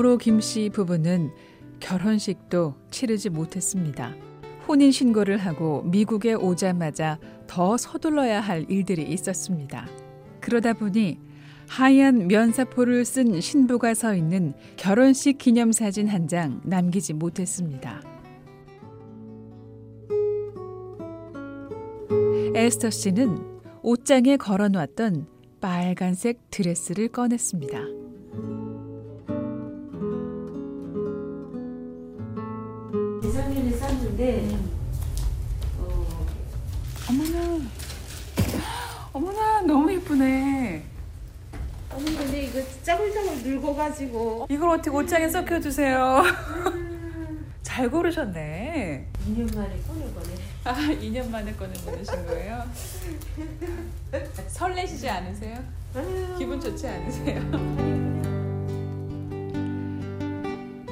바오로 김 씨 부부는 결혼식도 치르지 못했습니다. 혼인 신고를 하고 미국에 오자마자 더 서둘러야 할 일들이 있었습니다. 그러다 보니 하얀 면사포를 쓴 신부가 서 있는 결혼식 기념사진 한 장 남기지 못했습니다. 에스터 씨는 옷장에 걸어놨던 빨간색 드레스를 꺼냈습니다. 쌌는데 어, 어머나, 어머나 너무 예쁘네. 어머니 근데 이거 짜글짜글 늙어가지고 이걸 어떻게 옷장에 썩혀주세요. 잘 고르셨네. 2년 만에 꺼낸 거네. 아, 2년 만에 꺼내 보내신 거예요? 설레시지 않으세요? 아유, 기분 좋지 않으세요?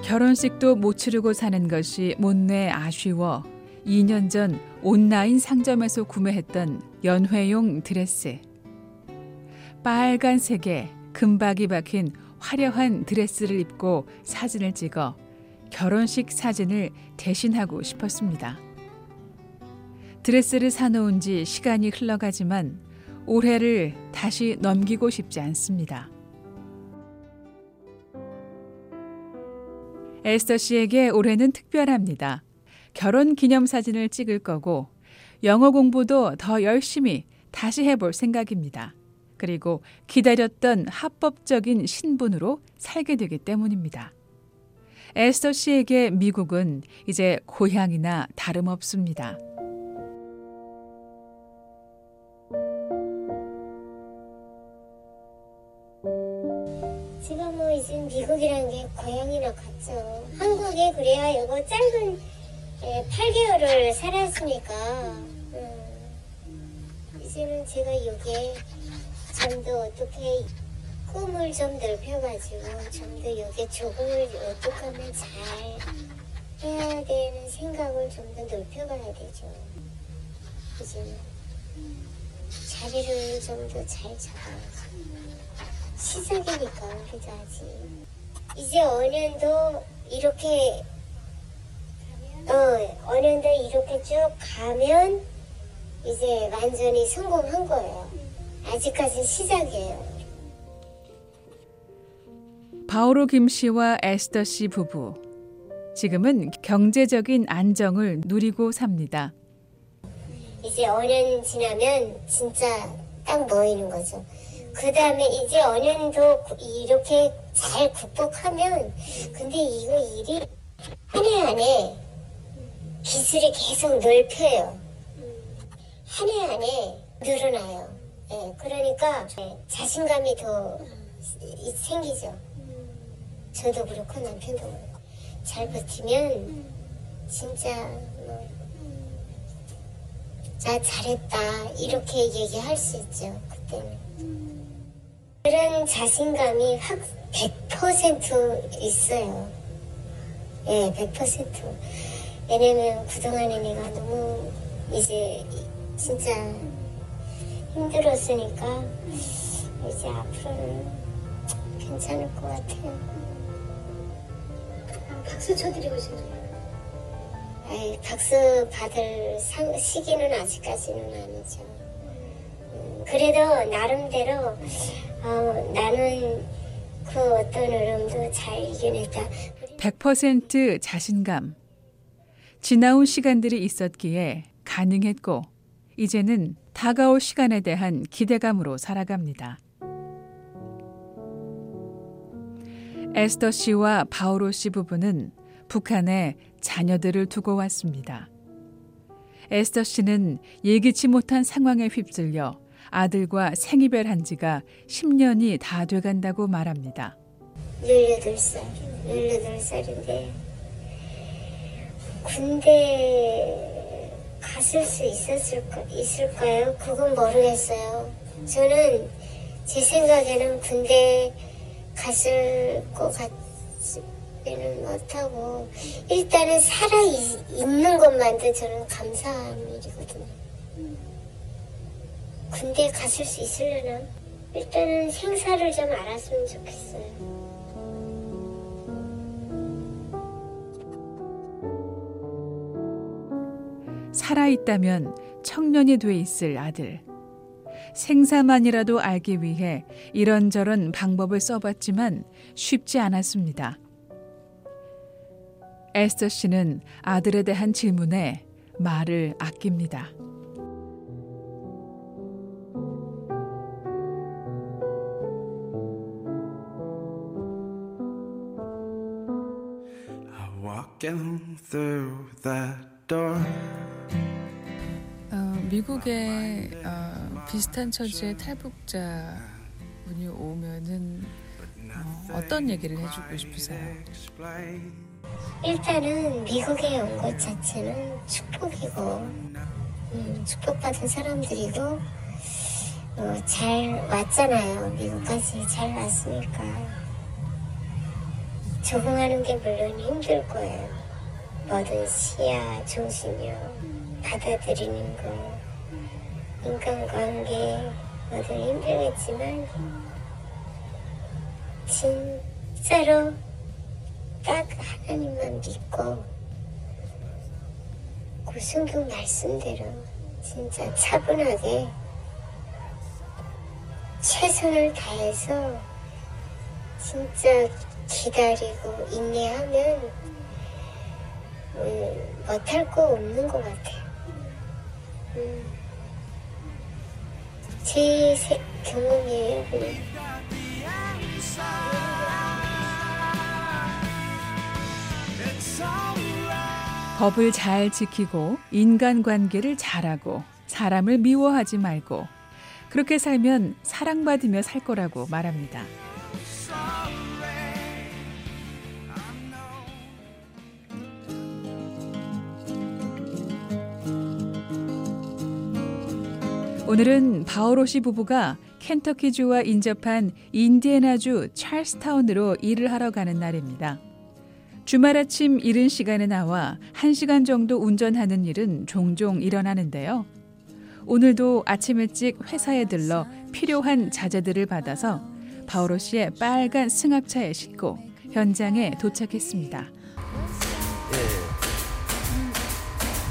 결혼식도 못 치르고 사는 것이 못내 아쉬워 2년 전 온라인 상점에서 구매했던 연회용 드레스. 빨간색에 금박이 박힌 화려한 드레스를 입고 사진을 찍어 결혼식 사진을 대신하고 싶었습니다. 드레스를 사놓은 지 시간이 흘러가지만 올해를 다시 넘기고 싶지 않습니다. 에스터 씨에게 올해는 특별합니다. 결혼 기념 사진을 찍을 거고 영어 공부도 더 열심히 다시 해볼 생각입니다. 그리고 기다렸던 합법적인 신분으로 살게 되기 때문입니다. 에스터 씨에게 미국은 이제 고향이나 다름없습니다. 고향이나 같죠. 한국에 그래야 이거 짧은 예, 8개월을 살았으니까 음, 이제는 제가 여기에 좀 더 어떻게 꿈을 좀 넓혀가지고 좀 더 여기에 적응을 어떻게 하면 잘 해야 되는 생각을 좀 더 넓혀가야 되죠. 이제는 자리를 좀 더 잘 잡아야죠. 시작이니까 그죠 아직 이제 언연도 이렇게 어 언연도 이렇게 쭉 가면 이제 완전히 성공한 거예요 아직까지 시작이에요 바오로 김 씨와 에스더 씨 부부. 지금은 경제적인 안정을 누리고 삽니다. 이제 언연 지나면 진짜 딱 모이는 거죠 그 다음에 이제 언연도 이렇게 잘 극복하면 근데 이거 일이 한해한해 기술이 계속 넓혀요. 한해한해 늘어나요. 예, 그러니까 자신감이 더 이- 생기죠. 저도 그렇고 남편도 그렇고 잘 버티면 진짜 뭐, 나 잘했다 이렇게 얘기할 수 있죠 그때는. 그런 자신감이 확 100% 있어요. 예, 100%. 왜냐면 그동안에 내가 너무 이제 진짜 힘들었으니까 이제 앞으로는 괜찮을 것 같아요. 박수 쳐드리고 싶어요. 아이, 박수 받을 상- 시기는 아직까지는 아니죠. 음, 그래도 나름대로 어, 나는 그 어떤 어려움도 잘 이겨냈다. 100% 자신감. 지나온 시간들이 있었기에 가능했고, 이제는 다가올 시간에 대한 기대감으로 살아갑니다. 에스더 씨와 바오로 씨 부부는 북한에 자녀들을 두고 왔습니다. 에스더 씨는 예기치 못한 상황에 휩쓸려 아들과 생이별한 지가 10년이 다 돼간다고 말합니다. 18살, 18살인데 군대 갔을 수 있었을까, 있을까요? 그건 모르겠어요. 저는 제 생각에는 군대 갔을 것 같지는 못하고 일단은 살아 있는 것만도 저는 감사한 일이거든요. 군대 갔을 수 있으려나? 일단은 생사를 좀 알았으면 좋겠어요. 살아있다면 청년이 돼 있을 아들. 생사만이라도 알기 위해 이런저런 방법을 써봤지만 쉽지 않았습니다. 에스터 씨는 아들에 대한 질문에 말을 아낍니다. Walking through that door. 어, 미국에 어, 비슷한 처지의 탈북자 분이 오면은 어, 떤 얘기를 해주고 싶으세요? 일단은 미국에 온 것 자체는 축복이고 음, 축복받은 사람들이고 어, 잘 왔잖아요. 미국까지 잘 왔으니까 적응하는 게 물론 힘들 거예요. 뭐든 시야, 정신이요, 받아들이는 거, 인간관계 뭐든 힘들겠지만 진짜로 딱 하나님만 믿고 그 성경 말씀대로 진짜 차분하게 최선을 다해서 진짜 기다리고 인내하면 음, 못할 거 없는 것 같아요. 음, 제 세- 경험이에요. 법을 잘 지키고 인간관계를 잘하고 사람을 미워하지 말고 그렇게 살면 사랑받으며 살 거라고 말합니다. 오늘은 바오로시 부부가 켄터키주와 인접한 인디애나주 찰스타운으로 일을 하러 가는 날입니다. 주말 아침 이른 시간에 나와 1시간 정도 운전하는 일은 종종 일어나는데요. 오늘도 아침 일찍 회사에 들러 필요한 자재들을 받아서 바오로 씨의 빨간 승합차에 싣고 현장에 도착했습니다.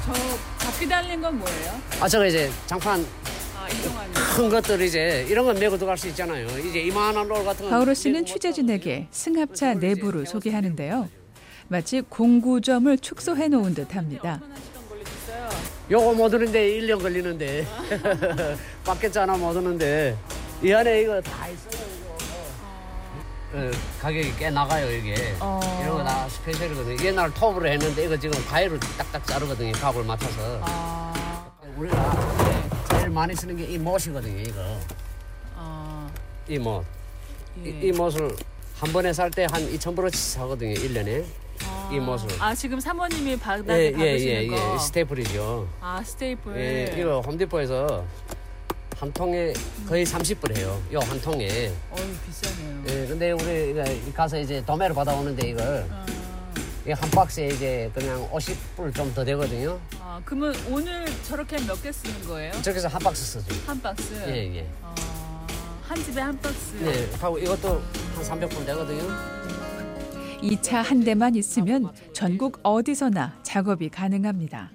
저 바퀴 달린 건 뭐예요? 아 저거 이제 장판. 큰 것들 이제 이런 건 메고 들어갈 수 있잖아요. 이제 이만한 롤 같은 거. 바오로 씨는 취재진에게 승합차 내부를 소개하는데요. 마치 공구점을 축소해 놓은 듯합니다. 요거 못 오는데 1년 걸리는데 바켓 하나 못 오는데 이 안에 이거 다 있어요. 어, 가격이 꽤 나가요 이게. 어. 이런 거 다 스페셜이거든요. 옛날 톱으로 했는데 이거 지금 가위로 딱딱 자르거든요. 값을 맞춰서. 아, 우리가 많이 쓰는 게 이 못이거든요. 이거 아, 이 못. 예. 이, 이 못을 한 번에 살 때 한 2천 불어치 사거든요. 1년에. 이 못을. 아 지금 사모님이 바닥에 예, 예, 박으시는 예, 거. 예. 스테이플이죠. 아 스테이플. 예, 이거 홈디포에서 한 통에 거의 30불 해요. 요 한 통에. 어이 비싸네요. 예, 근데 우리 가서 이제 도매로 받아오는데 이걸 아, 이 한 박스에 이제 그냥 50불 좀 더 되거든요. 아, 그러면 오늘 저렇게 몇 개 쓰는 거예요? 저렇게 해서 한 박스 쓰죠. 한 박스. 예, 예. 아, 한 집에 한 박스. 네, 하고 이것도 한 300불 되거든요. 이 차 한 대만 있으면 전국 어디서나 작업이 가능합니다.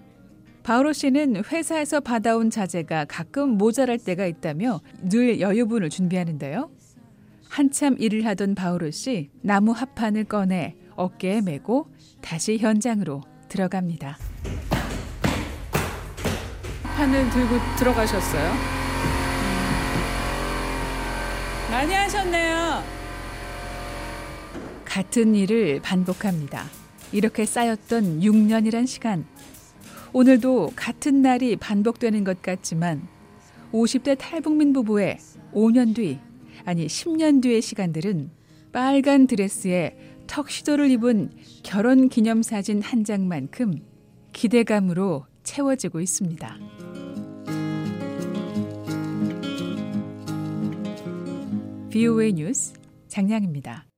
바오로 씨는 회사에서 받아온 자재가 가끔 모자랄 때가 있다며 늘 여유분을 준비하는데요. 한참 일을 하던 바오로 씨 나무 합판을 꺼내 어깨에 메고 다시 현장으로 들어갑니다. 판을 들고 들어가셨어요? 음. 많이 하셨네요. 같은 일을 반복합니다. 이렇게 쌓였던 6년이란 시간. 오늘도 같은 날이 반복되는 것 같지만 50대 탈북민 부부의 5년 뒤, 아니 10년 뒤의 시간들은 빨간 드레스에 턱시도를 입은 결혼 기념사진 한 장만큼 기대감으로 채워지고 있습니다. BOA 뉴스 장량입니다.